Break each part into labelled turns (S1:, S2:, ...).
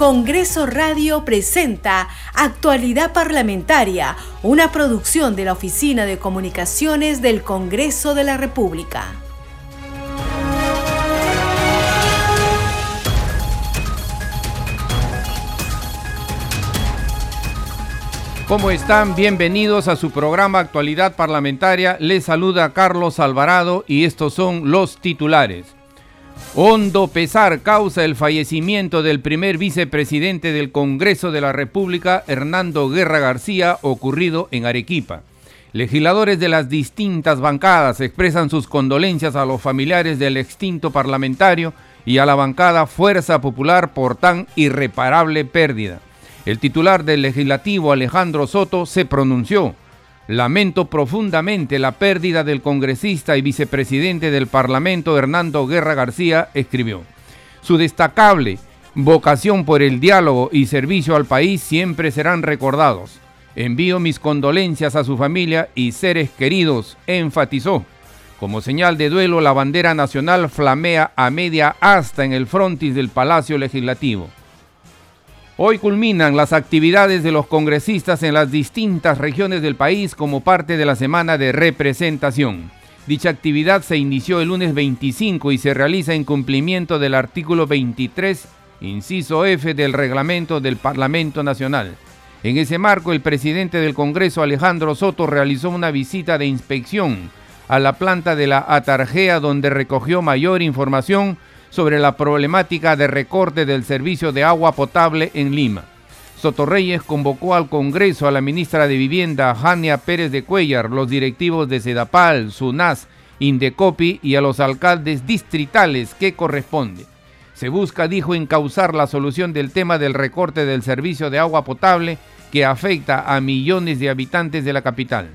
S1: Congreso Radio presenta Actualidad Parlamentaria, una producción de la Oficina de Comunicaciones del Congreso de la República.
S2: ¿Cómo están? Bienvenidos a su programa Actualidad Parlamentaria. Les saluda Carlos Alvarado y estos son los titulares. Hondo pesar causa el fallecimiento del primer vicepresidente del Congreso de la República, Hernando Guerra García, ocurrido en Arequipa. Legisladores de las distintas bancadas expresan sus condolencias a los familiares del extinto parlamentario y a la bancada Fuerza Popular por tan irreparable pérdida. El titular del legislativo, Alejandro Soto, se pronunció. Lamento profundamente la pérdida del congresista y vicepresidente del Parlamento Hernando Guerra García, escribió. Su destacable vocación por el diálogo y servicio al país siempre serán recordados. Envío mis condolencias a su familia y seres queridos, enfatizó. Como señal de duelo, la bandera nacional flamea a media asta en el frontis del Palacio Legislativo. Hoy culminan las actividades de los congresistas en las distintas regiones del país como parte de la semana de representación. Dicha actividad se inició el lunes 25 y se realiza en cumplimiento del artículo 23, inciso F del reglamento del Parlamento Nacional. En ese marco, el presidente del Congreso, Alejandro Soto, realizó una visita de inspección a la planta de la Atarjea donde recogió mayor información sobre la problemática de recorte del servicio de agua potable en Lima. Sotorreyes convocó al Congreso a la ministra de Vivienda, Jania Pérez de Cuellar, los directivos de Sedapal, SUNAS, Indecopi y a los alcaldes distritales que corresponde. Se busca, dijo, encauzar la solución del tema del recorte del servicio de agua potable que afecta a millones de habitantes de la capital.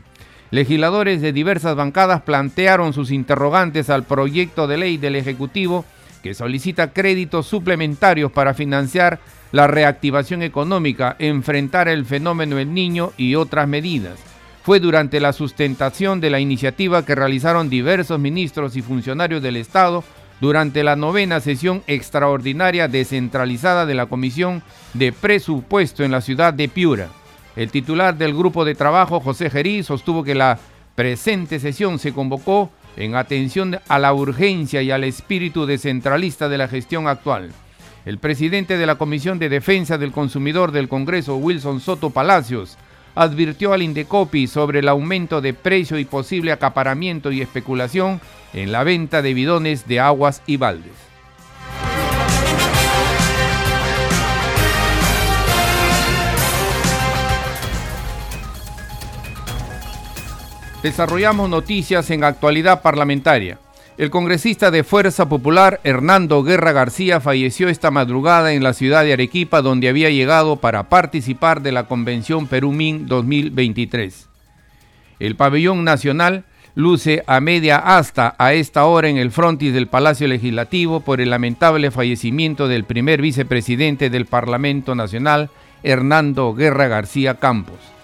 S2: Legisladores de diversas bancadas plantearon sus interrogantes al proyecto de ley del Ejecutivo que solicita créditos suplementarios para financiar la reactivación económica, enfrentar el fenómeno El Niño y otras medidas. Fue durante la sustentación de la iniciativa que realizaron diversos ministros y funcionarios del Estado durante la novena sesión extraordinaria descentralizada de la Comisión de Presupuesto en la ciudad de Piura. El titular del grupo de trabajo, José Gerí, sostuvo que la presente sesión se convocó en atención a la urgencia y al espíritu descentralista de la gestión actual. El presidente de la Comisión de Defensa del Consumidor del Congreso, Wilson Soto Palacios, advirtió al Indecopi sobre el aumento de precio y posible acaparamiento y especulación en la venta de bidones de aguas y baldes. Desarrollamos noticias en actualidad parlamentaria. El congresista de Fuerza Popular, Hernando Guerra García, falleció esta madrugada en la ciudad de Arequipa, donde había llegado para participar de la Convención Perú-MIN 2023. El pabellón nacional luce a media asta a esta hora en el frontis del Palacio Legislativo por el lamentable fallecimiento del primer vicepresidente del Parlamento Nacional, Hernando Guerra García Campos.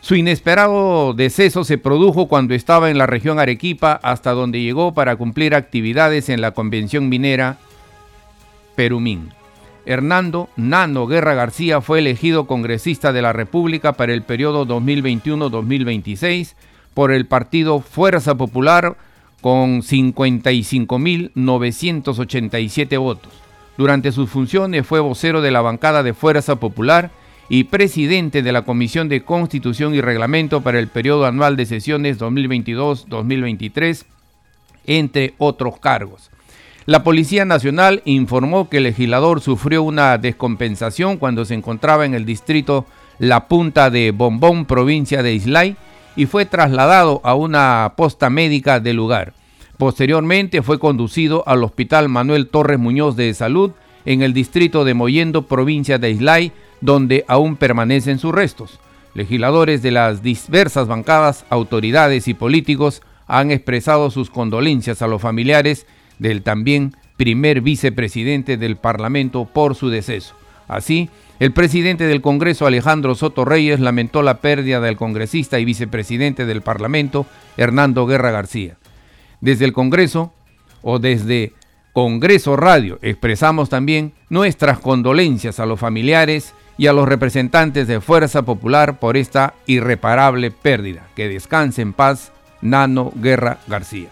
S2: Su inesperado deceso se produjo cuando estaba en la región Arequipa hasta donde llegó para cumplir actividades en la convención minera Perumín. Hernando Nano Guerra García fue elegido congresista de la República para el periodo 2021-2026 por el partido Fuerza Popular con 55.987 votos. Durante sus funciones fue vocero de la bancada de Fuerza Popular y presidente de la Comisión de Constitución y Reglamento para el periodo anual de sesiones 2022-2023, entre otros cargos. La Policía Nacional informó que el legislador sufrió una descompensación cuando se encontraba en el distrito La Punta de Bombón, provincia de Islay, y fue trasladado a una posta médica del lugar. Posteriormente fue conducido al Hospital Manuel Torres Muñoz de Salud en el distrito de Moyendo, provincia de Islay, donde aún permanecen sus restos. Legisladores de las diversas bancadas, autoridades y políticos han expresado sus condolencias a los familiares del también primer vicepresidente del Parlamento por su deceso. Así, el presidente del Congreso, Alejandro Soto Reyes, lamentó la pérdida del congresista y vicepresidente del Parlamento, Hernando Guerra García. Desde el Congreso, o desde Congreso Radio expresamos también nuestras condolencias a los familiares y a los representantes de Fuerza Popular por esta irreparable pérdida. Que descanse en paz Nano Guerra García.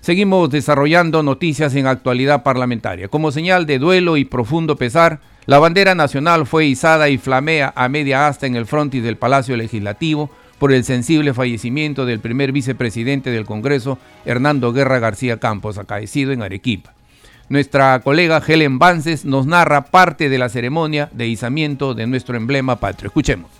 S2: Seguimos desarrollando noticias en actualidad parlamentaria. Como señal de duelo y profundo pesar, la bandera nacional fue izada y flamea a media asta en el frontis del Palacio Legislativo por el sensible fallecimiento del primer vicepresidente del Congreso, Hernando Guerra García Campos, acaecido en Arequipa. Nuestra colega Helen Vances nos narra parte de la ceremonia de izamiento de nuestro emblema patrio. Escuchemos.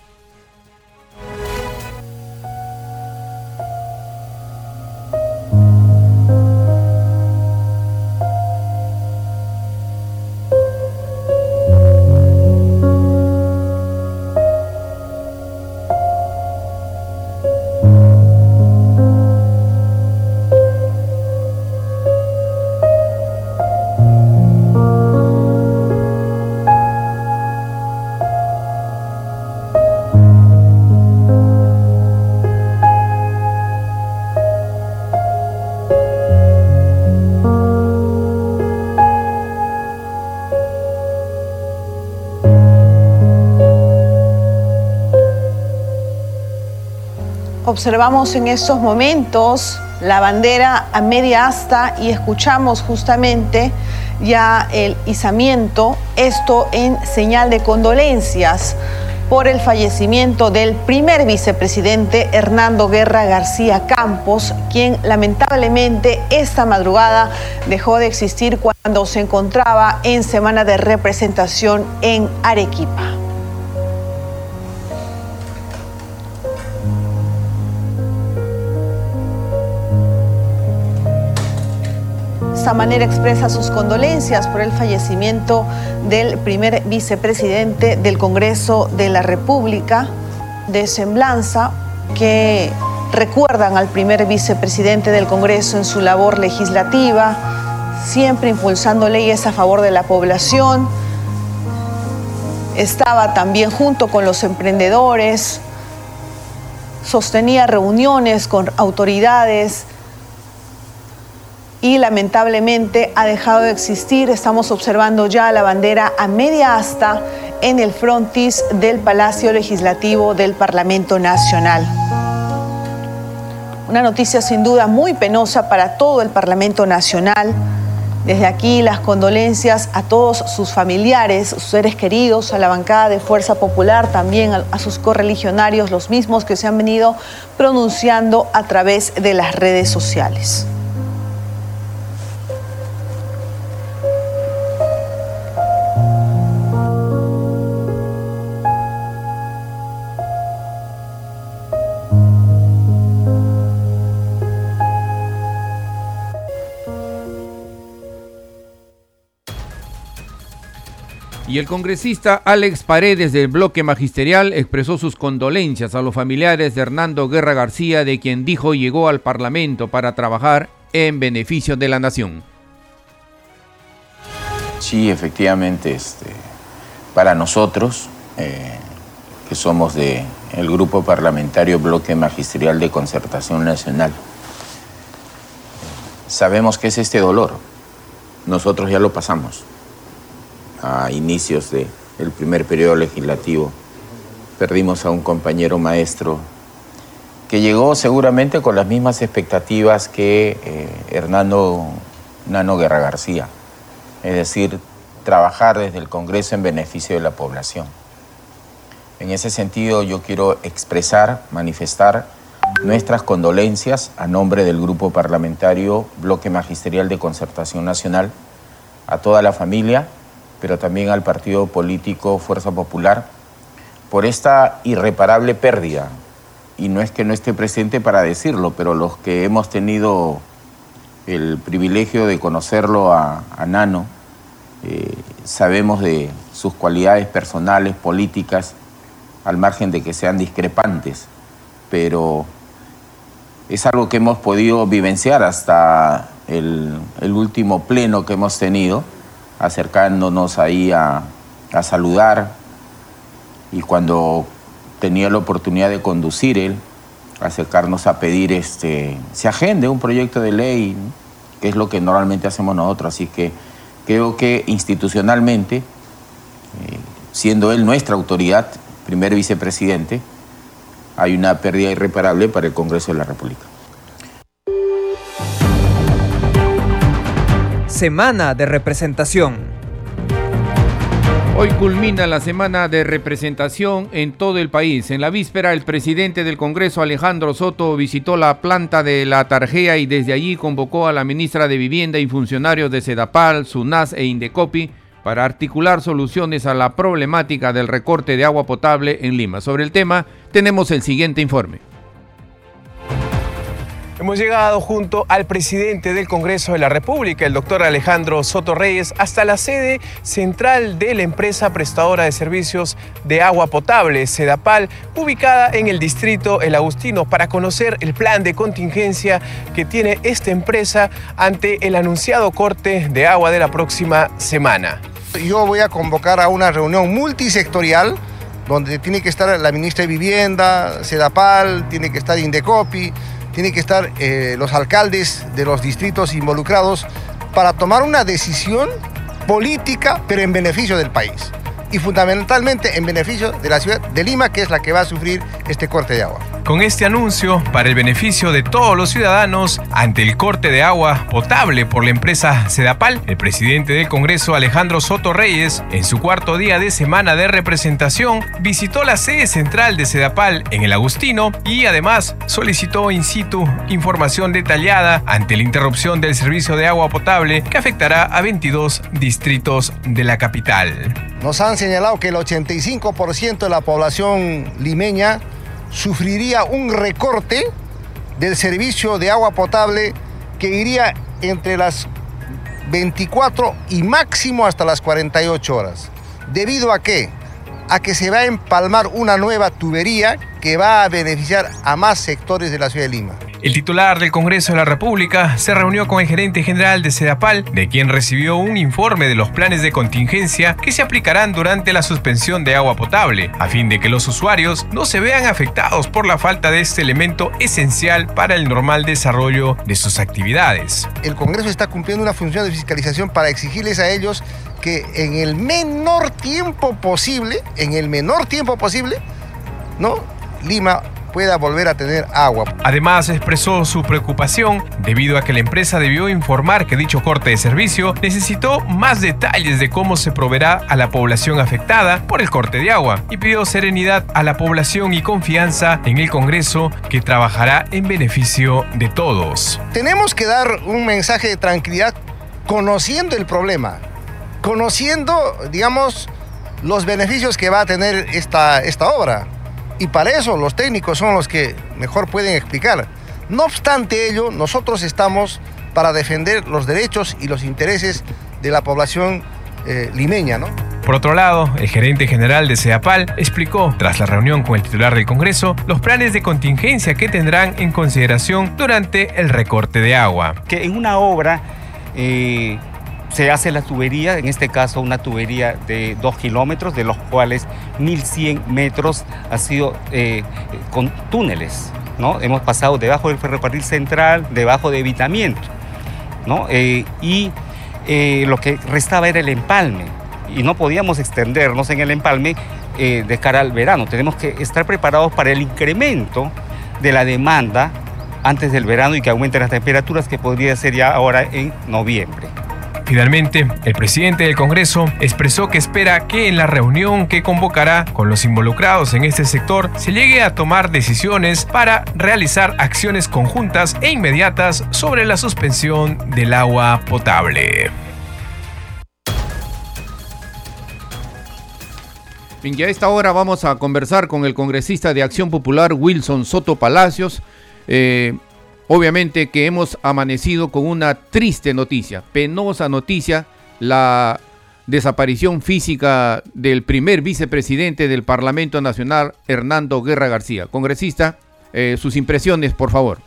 S3: Observamos en estos momentos la bandera a media asta y escuchamos justamente ya el izamiento, esto en señal de condolencias por el fallecimiento del primer vicepresidente Hernando Guerra García Campos, quien lamentablemente esta madrugada dejó de existir cuando se encontraba en semana de representación en Arequipa. Esta manera expresa sus condolencias por el fallecimiento del primer vicepresidente del Congreso de la República de Semblanza, que recuerdan al primer vicepresidente del Congreso en su labor legislativa, siempre impulsando leyes a favor de la población. Estaba también junto con los emprendedores, sostenía reuniones con autoridades y lamentablemente ha dejado de existir. Estamos observando ya la bandera a media asta en el frontis del Palacio Legislativo del Parlamento Nacional. Una noticia sin duda muy penosa para todo el Parlamento Nacional. Desde aquí las condolencias a todos sus familiares, sus seres queridos, a la bancada de Fuerza Popular, también a, sus correligionarios, los mismos que se han venido pronunciando a través de las redes sociales.
S2: Y el congresista Alex Paredes del bloque magisterial expresó sus condolencias a los familiares de Hernando Guerra García, de quien dijo llegó al Parlamento para trabajar en beneficio de la nación.
S4: Sí, efectivamente, este, para nosotros, eh, que somos del el grupo parlamentario Bloque Magisterial de Concertación Nacional, sabemos que es este dolor. Nosotros ya lo pasamos a inicios del primer periodo legislativo. Perdimos a un compañero maestro que llegó seguramente con las mismas expectativas que eh, Hernando Nano Guerra García, es decir, trabajar desde el Congreso en beneficio de la población. En ese sentido yo quiero expresar, manifestar nuestras condolencias a nombre del Grupo Parlamentario Bloque Magisterial de Concertación Nacional, a toda la familia pero también al partido político Fuerza Popular, por esta irreparable pérdida. Y no es que no esté presente para decirlo, pero los que hemos tenido el privilegio de conocerlo a, Nano, eh, sabemos de sus cualidades personales, políticas, al margen de que sean discrepantes, pero es algo que hemos podido vivenciar hasta el último pleno que hemos tenido acercándonos ahí a, saludar y cuando tenía la oportunidad de conducir él, acercarnos a pedir este, se agende un proyecto de ley que es lo que normalmente hacemos nosotros. Así que creo que institucionalmente, eh, siendo él nuestra autoridad, primer vicepresidente, hay una pérdida irreparable para el Congreso de la República.
S5: Semana de representación.
S2: Hoy culmina la semana de representación en todo el país. En la víspera, el presidente del Congreso, Alejandro Soto, visitó la planta de la Tarjea y desde allí convocó a la ministra de Vivienda y funcionarios de Sedapal, SUNAS e Indecopi para articular soluciones a la problemática del recorte de agua potable en Lima. Sobre el tema, tenemos el siguiente informe.
S6: Hemos llegado junto al presidente del Congreso de la República, el doctor Alejandro Soto Reyes, hasta la sede central de la empresa prestadora de servicios de agua potable, Sedapal, ubicada en el distrito El Agustino, para conocer el plan de contingencia que tiene esta empresa ante el anunciado corte de agua de la próxima semana.
S7: Yo voy a convocar a una reunión multisectorial donde tiene que estar la ministra de Vivienda, Sedapal, tiene que estar Indecopi, tienen que estar eh, los alcaldes de los distritos involucrados para tomar una decisión política, pero en beneficio del país. Y fundamentalmente en beneficio de la ciudad de Lima, que es la que va a sufrir este corte de agua.
S6: Con este anuncio, para el beneficio de todos los ciudadanos, ante el corte de agua potable por la empresa Sedapal, el presidente del Congreso, Alejandro Soto Reyes, en su cuarto día de semana de representación, visitó la sede central de Sedapal en el Agustino y además solicitó in situ información detallada ante la interrupción del servicio de agua potable que afectará a 22 distritos de la capital.
S7: Nos han señalado que el 85% de la población limeña sufriría un recorte del servicio de agua potable que iría entre las 24 y máximo hasta las 48 horas. ¿Debido a qué? A que se va a empalmar una nueva tubería que va a beneficiar a más sectores de la ciudad de Lima.
S6: El titular del Congreso de la República se reunió con el gerente general de Sedapal, de quien recibió un informe de los planes de contingencia que se aplicarán durante la suspensión de agua potable, a fin de que los usuarios no se vean afectados por la falta de este elemento esencial para el normal desarrollo de sus actividades.
S7: El Congreso está cumpliendo una función de fiscalización para exigirles a ellos que en el menor tiempo posible, en el menor tiempo posible, ¿no? Lima pueda volver a tener agua.
S6: Además, expresó su preocupación debido a que la empresa debió informar que dicho corte de servicio necesitó más detalles de cómo se proveerá a la población afectada por el corte de agua y pidió serenidad a la población y confianza en el Congreso que trabajará en beneficio de todos.
S7: Tenemos que dar un mensaje de tranquilidad conociendo el problema, conociendo, digamos, los beneficios que va a tener esta, esta obra. Y para eso los técnicos son los que mejor pueden explicar. No obstante ello, nosotros estamos para defender los derechos y los intereses de la población eh, limeña, ¿no?
S6: Por otro lado, el gerente general de CEAPAL explicó, tras la reunión con el titular del Congreso, los planes de contingencia que tendrán en consideración durante el recorte de agua.
S8: Que en una obra eh, se hace la tubería, en este caso una tubería de 2 kilómetros, de los cuales 1.100 metros ha sido eh, con túneles. ¿no? Hemos pasado debajo del ferrocarril central, debajo de evitamiento. ¿no? Eh, y eh, lo que restaba era el empalme. Y no podíamos extendernos en el empalme de cara al verano. Tenemos que estar preparados para el incremento de la demanda antes del verano y que aumenten las temperaturas que podría ser ya ahora en noviembre.
S6: Finalmente, el presidente del Congreso expresó que espera que en la reunión que convocará con los involucrados en este sector se llegue a tomar decisiones para realizar acciones conjuntas e inmediatas sobre la suspensión del agua potable.
S2: Ya a esta hora vamos a conversar con el congresista de Acción Popular, Wilson Soto Palacios. Eh, Obviamente que hemos amanecido con una triste noticia, penosa noticia, la desaparición física del primer vicepresidente del Parlamento Nacional, Hernando Guerra García. Congresista, eh, sus impresiones, por favor.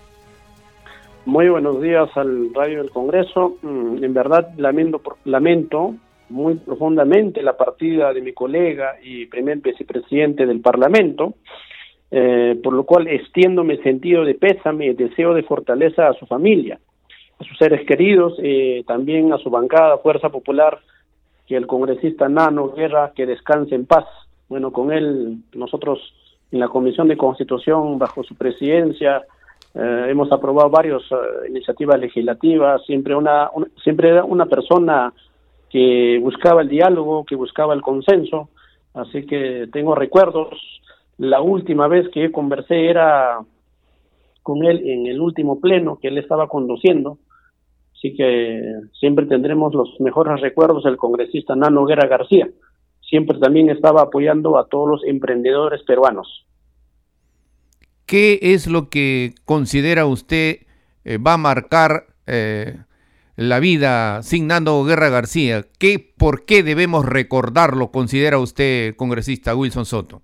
S9: Muy buenos días al radio del Congreso. Mm, en verdad lamento, lamento muy profundamente la partida de mi colega y primer vicepresidente del Parlamento, eh, por lo cual extiendo mi sentido de pésame deseo de fortaleza a su familia. a sus seres queridos, eh, también a su bancada Fuerza Popular, que el congresista Nano Guerra, que descanse en paz. Bueno, con él nosotros en la Comisión de Constitución, bajo su presidencia, eh, hemos aprobado varias eh, iniciativas legislativas, siempre una, siempre era una persona que buscaba el diálogo, que buscaba el consenso, así que tengo recuerdos. La última vez que conversé era con él en el último pleno que él estaba conduciendo, así que siempre tendremos los mejores recuerdos del congresista Nano Guerra García. Siempre también estaba apoyando a todos los emprendedores peruanos.
S2: ¿Qué es lo que considera usted eh, va a marcar eh, la vida sin Nando Guerra García? ¿Qué, ¿Por qué debemos recordarlo, considera usted, congresista Wilson Soto?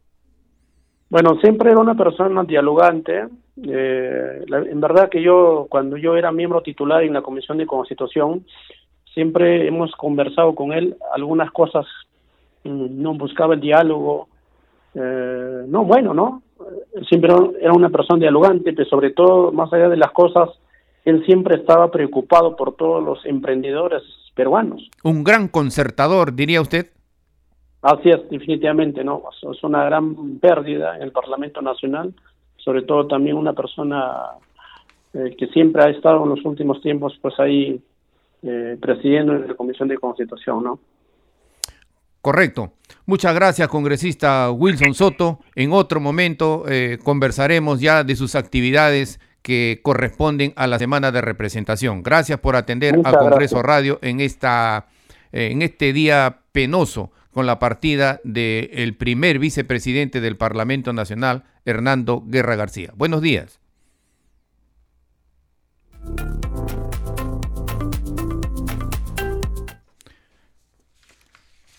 S9: Bueno, siempre era una persona dialogante. Eh, en verdad que yo, cuando yo era miembro titular en la Comisión de Constitución, siempre hemos conversado con él algunas cosas, mm, no buscaba el diálogo, no, bueno, ¿no? siempre era una persona dialogante, pero sobre todo, más allá de las cosas, él siempre estaba preocupado por todos los emprendedores peruanos.
S2: Un gran concertador, diría usted.
S9: Así es, definitivamente, ¿no? Es una gran pérdida en el Parlamento Nacional, sobre todo también una persona eh, que siempre ha estado en los últimos tiempos, pues ahí eh, presidiendo en la Comisión de Constitución, ¿no?
S2: Correcto. Muchas gracias, congresista Wilson Soto. En otro momento eh, conversaremos ya de sus actividades que corresponden a la semana de representación. Gracias por atender al Congreso Radio en, esta, eh, en este día penoso con la partida del primer vicepresidente del Parlamento Nacional, Hernando Guerra García. Buenos días.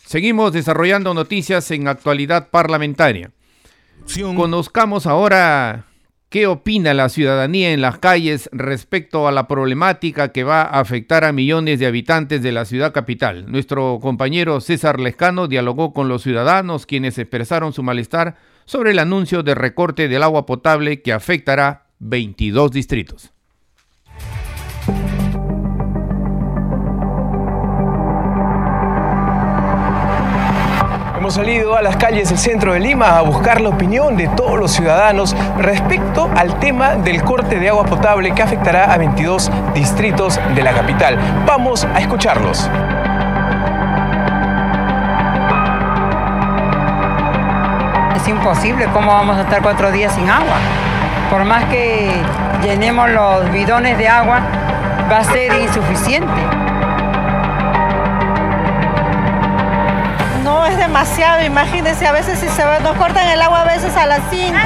S2: Seguimos desarrollando noticias en actualidad parlamentaria. Conozcamos ahora qué opina la ciudadanía en las calles respecto a la problemática que va a afectar a millones de habitantes de la ciudad capital. Nuestro compañero César Lescano dialogó con los ciudadanos quienes expresaron su malestar sobre el anuncio de recorte del agua potable que afectará 22 distritos.
S6: Salido a las calles del centro de Lima a buscar la opinión de todos los ciudadanos respecto al tema del corte de agua potable que afectará a 22 distritos de la capital. Vamos a escucharlos.
S10: Es imposible, ¿cómo vamos a estar cuatro días sin agua? Por más que llenemos los bidones de agua, va a ser insuficiente.
S11: Es demasiado, imagínense, a veces si se nos cortan el agua a veces a las 5,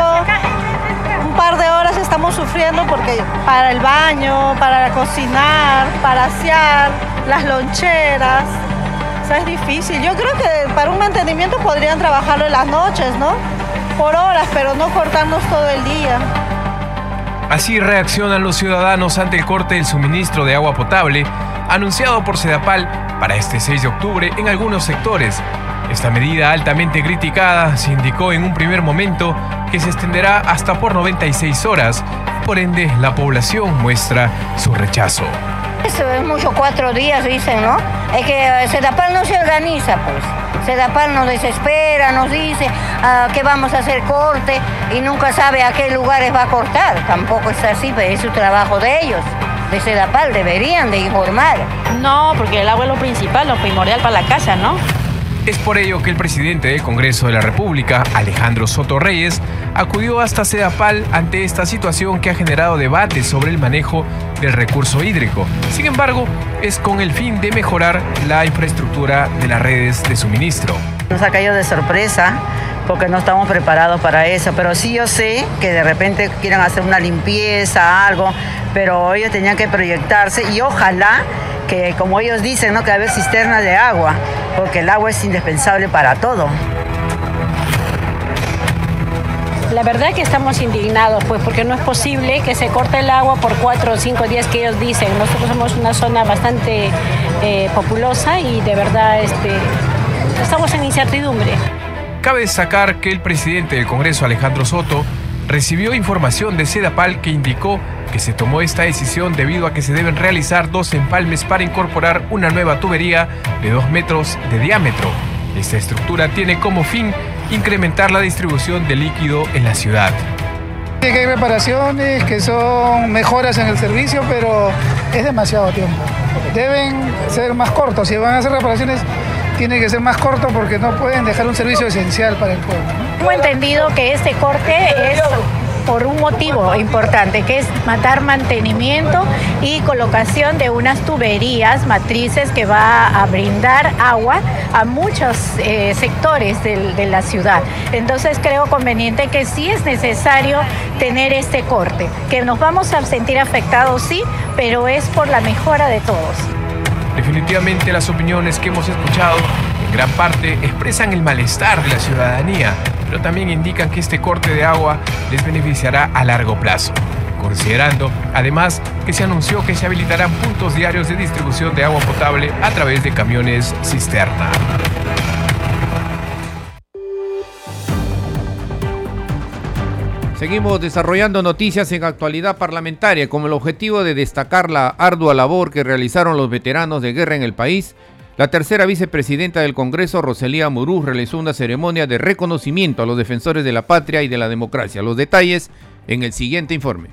S11: un par de horas estamos sufriendo porque para el baño, para cocinar, para asear, las loncheras, o sea, es difícil. Yo creo que para un mantenimiento podrían trabajarlo en las noches, ¿no? Por horas, pero no cortarnos todo el día.
S6: Así reaccionan los ciudadanos ante el corte del suministro de agua potable anunciado por Sedapal para este 6 de octubre en algunos sectores, esta medida altamente criticada se indicó en un primer momento que se extenderá hasta por 96 horas, por ende la población muestra su rechazo.
S12: Eso es mucho, cuatro días dicen, ¿no? Es que eh, Sedapal no se organiza, pues. Sedapal nos desespera, nos dice ah, que vamos a hacer corte y nunca sabe a qué lugares va a cortar. Tampoco es así, pero es su trabajo de ellos de Sedapal, deberían de informar.
S13: No, porque el agua es lo principal, lo primordial para la casa, ¿no?
S6: Es por ello que el presidente del Congreso de la República, Alejandro Soto Reyes, acudió hasta Sedapal ante esta situación que ha generado debate sobre el manejo del recurso hídrico. Sin embargo, es con el fin de mejorar la infraestructura de las redes de suministro.
S10: Nos ha caído de sorpresa porque no estamos preparados para eso, pero sí yo sé que de repente quieran hacer una limpieza, algo, pero ellos tenían que proyectarse y ojalá que como ellos dicen, ¿no? que haber cisternas de agua porque el agua es indispensable para todo.
S13: La verdad que estamos indignados, pues, porque no es posible que se corte el agua por cuatro o cinco días que ellos dicen. Nosotros somos una zona bastante eh, populosa y de verdad este, estamos en incertidumbre.
S6: Cabe destacar que el presidente del Congreso, Alejandro Soto, recibió información de Sedapal que indicó que se tomó esta decisión debido a que se deben realizar dos empalmes para incorporar una nueva tubería de 2 metros de diámetro. Esta estructura tiene como fin incrementar la distribución de líquido en la ciudad.
S14: Que hay reparaciones, que son mejoras en el servicio, pero es demasiado tiempo. Deben ser más cortos. Si van a hacer reparaciones, tiene que ser más corto porque no pueden dejar un servicio esencial para el pueblo.
S13: Hemos entendido que este corte es por un motivo importante, que es matar mantenimiento y colocación de unas tuberías matrices que va a brindar agua a muchos eh, sectores de la ciudad. Entonces creo conveniente que sí es necesario tener este corte, que nos vamos a sentir afectados, sí, pero es por la mejora de todos.
S6: Definitivamente las opiniones que hemos escuchado en gran parte expresan el malestar de la ciudadanía pero también indican que este corte de agua les beneficiará a largo plazo, considerando además que se anunció que se habilitarán puntos diarios de distribución de agua potable a través de camiones cisterna.
S2: Seguimos desarrollando noticias en actualidad parlamentaria con el objetivo de destacar la ardua labor que realizaron los veteranos de guerra en el país la tercera vicepresidenta del Congreso, Roselía Muruz, realizó una ceremonia de reconocimiento a los defensores de la patria y de la democracia. Los detalles en el siguiente informe.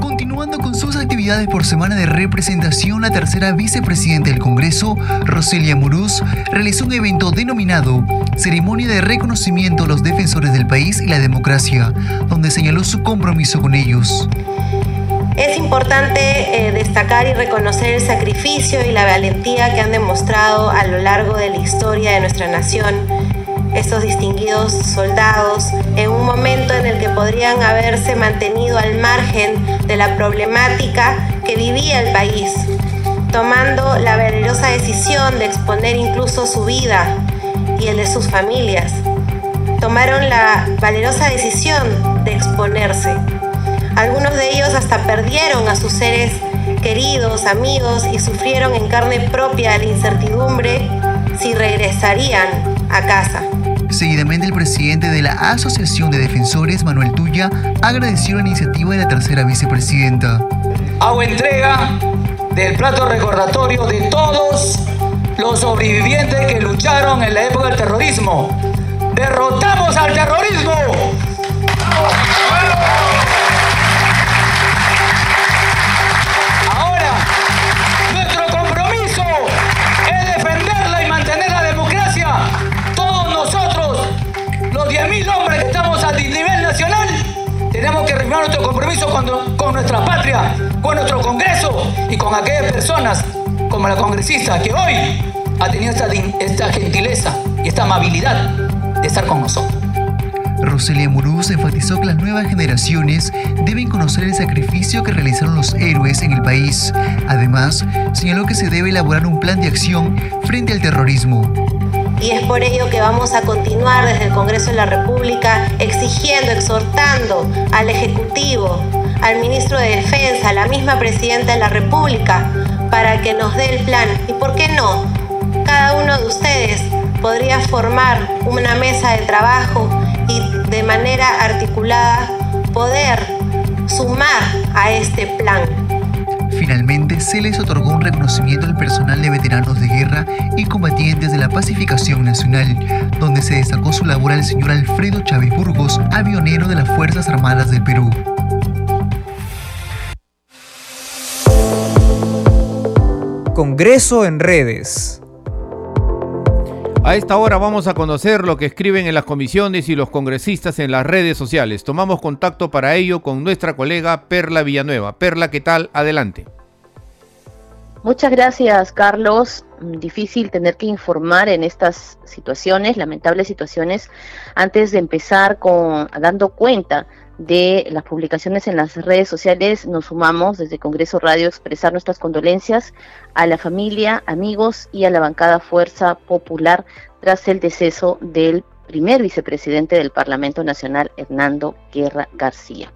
S15: Continuando con sus actividades por semana de representación, la tercera vicepresidenta del Congreso, Roselia Muruz, realizó un evento denominado Ceremonia de Reconocimiento a los Defensores del País y la Democracia, donde señaló su compromiso con ellos.
S16: Es importante eh, destacar y reconocer el sacrificio y la valentía que han demostrado a lo largo de la historia de nuestra nación estos distinguidos soldados en un momento en el que podrían haberse mantenido al margen de la problemática que vivía el país, tomando la valerosa decisión de exponer incluso su vida y el de sus familias. Tomaron la valerosa decisión de exponerse algunos de ellos hasta perdieron a sus seres queridos, amigos y sufrieron en carne propia la incertidumbre si regresarían a casa.
S15: Seguidamente, el presidente de la Asociación de Defensores, Manuel Tuya, agradeció la iniciativa de la tercera vicepresidenta.
S17: Hago entrega del plato recordatorio de todos los sobrevivientes que lucharon en la época del terrorismo. ¡Derrotamos al terrorismo! Personas como la congresista que hoy ha tenido esta, esta gentileza y esta amabilidad de estar con nosotros.
S15: Roselia Muruz enfatizó que las nuevas generaciones deben conocer el sacrificio que realizaron los héroes en el país. Además, señaló que se debe elaborar un plan de acción frente al terrorismo
S16: y es por ello que vamos a continuar desde el Congreso de la República exigiendo, exhortando al Ejecutivo, al Ministro de Defensa, a la misma Presidenta de la República, para que nos dé el plan. ¿Y por qué no? Cada uno de ustedes podría formar una mesa de trabajo y de manera articulada poder sumar a este plan.
S15: Finalmente, se les otorgó un reconocimiento al personal de veteranos de guerra y combatientes de la pacificación nacional, donde se destacó su labor al señor Alfredo Chávez Burgos, avionero de las Fuerzas Armadas del Perú.
S5: Congreso en redes.
S2: A esta hora vamos a conocer lo que escriben en las comisiones y los congresistas en las redes sociales. Tomamos contacto para ello con nuestra colega Perla Villanueva. Perla, ¿qué tal? Adelante.
S18: Muchas gracias, Carlos. Difícil tener que informar en estas situaciones, lamentables situaciones, antes de empezar con dando cuenta de las publicaciones en las redes sociales, nos sumamos desde Congreso Radio a expresar nuestras condolencias a la familia, amigos y a la bancada Fuerza Popular tras el deceso del primer vicepresidente del Parlamento Nacional, Hernando Guerra García.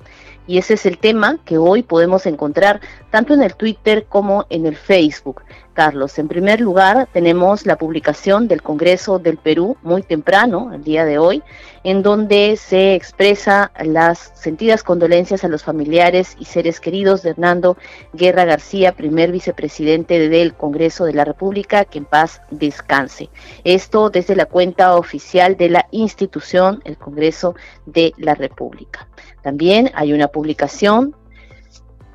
S18: Y ese es el tema que hoy podemos encontrar tanto en el Twitter como en el Facebook. Carlos. En primer lugar, tenemos la publicación del Congreso del Perú muy temprano, el día de hoy, en donde se expresa las sentidas condolencias a los familiares y seres queridos de Hernando Guerra García, primer vicepresidente del Congreso de la República, que en paz descanse. Esto desde la cuenta oficial de la institución, el Congreso de la República. También hay una publicación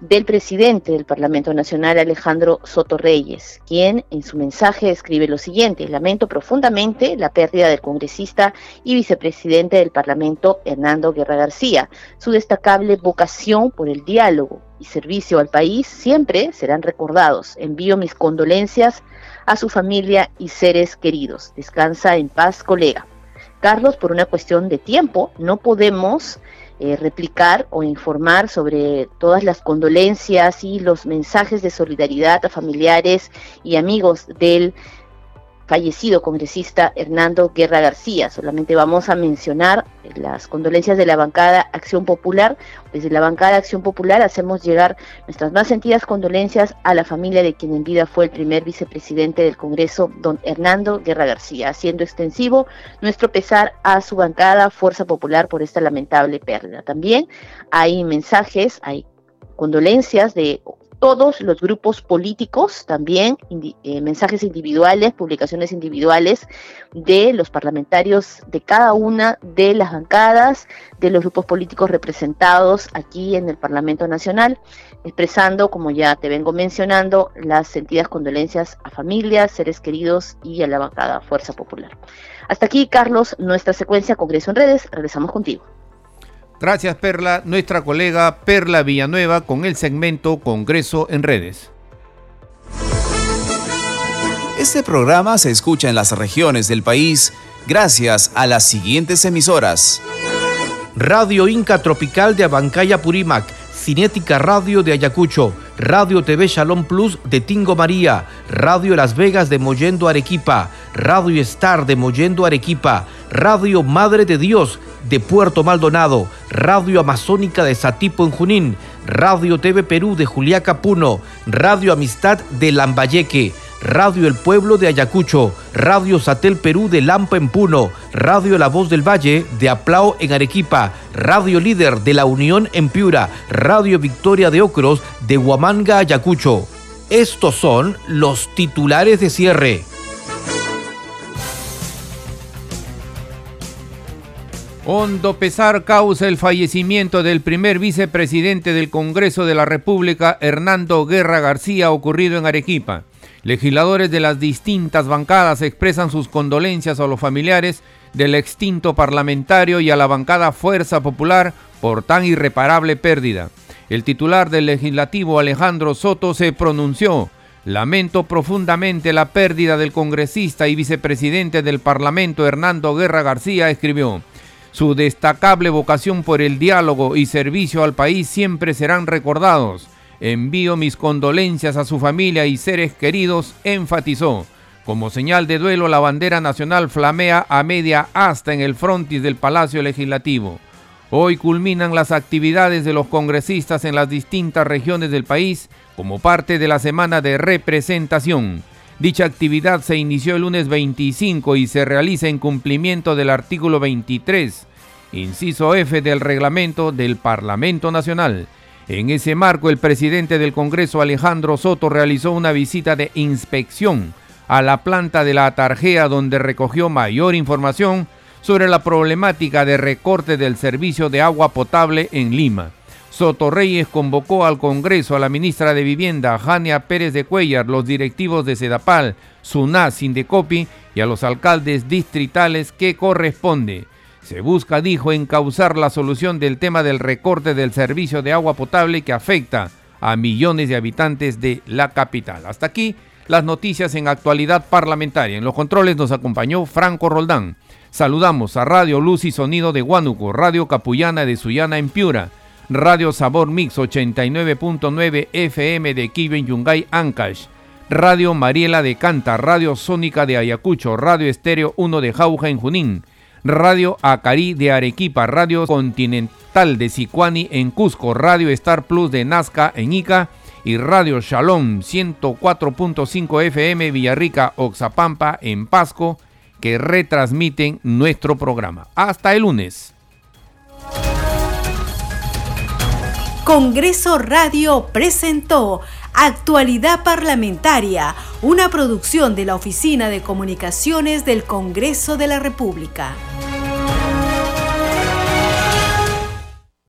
S18: del presidente del Parlamento Nacional, Alejandro Soto Reyes, quien en su mensaje escribe lo siguiente, lamento profundamente la pérdida del congresista y vicepresidente del Parlamento, Hernando Guerra García. Su destacable vocación por el diálogo y servicio al país siempre serán recordados. Envío mis condolencias a su familia y seres queridos. Descansa en paz, colega. Carlos, por una cuestión de tiempo, no podemos eh, replicar o informar sobre todas las condolencias y los mensajes de solidaridad a familiares y amigos del fallecido congresista Hernando Guerra García. Solamente vamos a mencionar las condolencias de la bancada Acción Popular. Desde la bancada Acción Popular hacemos llegar nuestras más sentidas condolencias a la familia de quien en vida fue el primer vicepresidente del Congreso, don Hernando Guerra García, haciendo extensivo nuestro pesar a su bancada Fuerza Popular por esta lamentable pérdida. También hay mensajes, hay condolencias de todos los grupos políticos, también eh, mensajes individuales, publicaciones individuales de los parlamentarios de cada una de las bancadas, de los grupos políticos representados aquí en el Parlamento Nacional, expresando, como ya te vengo mencionando, las sentidas condolencias a familias, seres queridos y a la bancada Fuerza Popular. Hasta aquí, Carlos, nuestra secuencia Congreso en Redes. Regresamos contigo.
S2: Gracias Perla, nuestra colega Perla Villanueva con el segmento Congreso en redes.
S19: Este programa se escucha en las regiones del país gracias a las siguientes emisoras.
S20: Radio Inca Tropical de Abancaya Purímac, Cinética Radio de Ayacucho, Radio TV Shalom Plus de Tingo María, Radio Las Vegas de Mollendo Arequipa, Radio Star de Mollendo Arequipa, Radio Madre de Dios de Puerto Maldonado, Radio Amazónica de Satipo en Junín, Radio TV Perú de Juliaca Puno, Radio Amistad de Lambayeque, Radio El Pueblo de Ayacucho, Radio Satel Perú de Lampa en Puno, Radio La Voz del Valle de Aplao en Arequipa, Radio Líder de La Unión en Piura, Radio Victoria de Ocros de Huamanga, Ayacucho. Estos son los titulares de cierre.
S2: Hondo pesar causa el fallecimiento del primer vicepresidente del Congreso de la República, Hernando Guerra García, ocurrido en Arequipa. Legisladores de las distintas bancadas expresan sus condolencias a los familiares del extinto parlamentario y a la bancada Fuerza Popular por tan irreparable pérdida. El titular del legislativo Alejandro Soto se pronunció. Lamento profundamente la pérdida del congresista y vicepresidente del Parlamento Hernando Guerra García, escribió. Su destacable vocación por el diálogo y servicio al país siempre serán recordados. Envío mis condolencias a su familia y seres queridos, enfatizó. Como señal de duelo, la bandera nacional flamea a media asta en el frontis del Palacio Legislativo. Hoy culminan las actividades de los congresistas en las distintas regiones del país como parte de la semana de representación. Dicha actividad se inició el lunes 25 y se realiza en cumplimiento del artículo 23, inciso F del reglamento del Parlamento Nacional. En ese marco, el presidente del Congreso, Alejandro Soto, realizó una visita de inspección a la planta de la Tarjea donde recogió mayor información sobre la problemática de recorte del servicio de agua potable en Lima. Soto Reyes convocó al Congreso a la ministra de Vivienda, Jania Pérez de Cuellar, los directivos de Sedapal, SUNAS, Sindecopi y a los alcaldes distritales que corresponde. Se busca, dijo, encauzar la solución del tema del recorte del servicio de agua potable que afecta a millones de habitantes de la capital. Hasta aquí las noticias en actualidad parlamentaria. En los controles nos acompañó Franco Roldán. Saludamos a Radio Luz y Sonido de Huánuco, Radio Capullana de Sullana en Piura, Radio Sabor Mix 89.9 FM de Kiven Yungay Ancash, Radio Mariela de Canta, Radio Sónica de Ayacucho, Radio Estéreo 1 de Jauja en Junín, Radio Acari de Arequipa, Radio Continental de Sicuani en Cusco, Radio Star Plus de Nazca en Ica y Radio Shalom 104.5 FM Villarrica, Oxapampa, en Pasco, que retransmiten nuestro programa. Hasta el lunes.
S1: Congreso Radio presentó Actualidad Parlamentaria, una producción de la Oficina de Comunicaciones del Congreso de la República.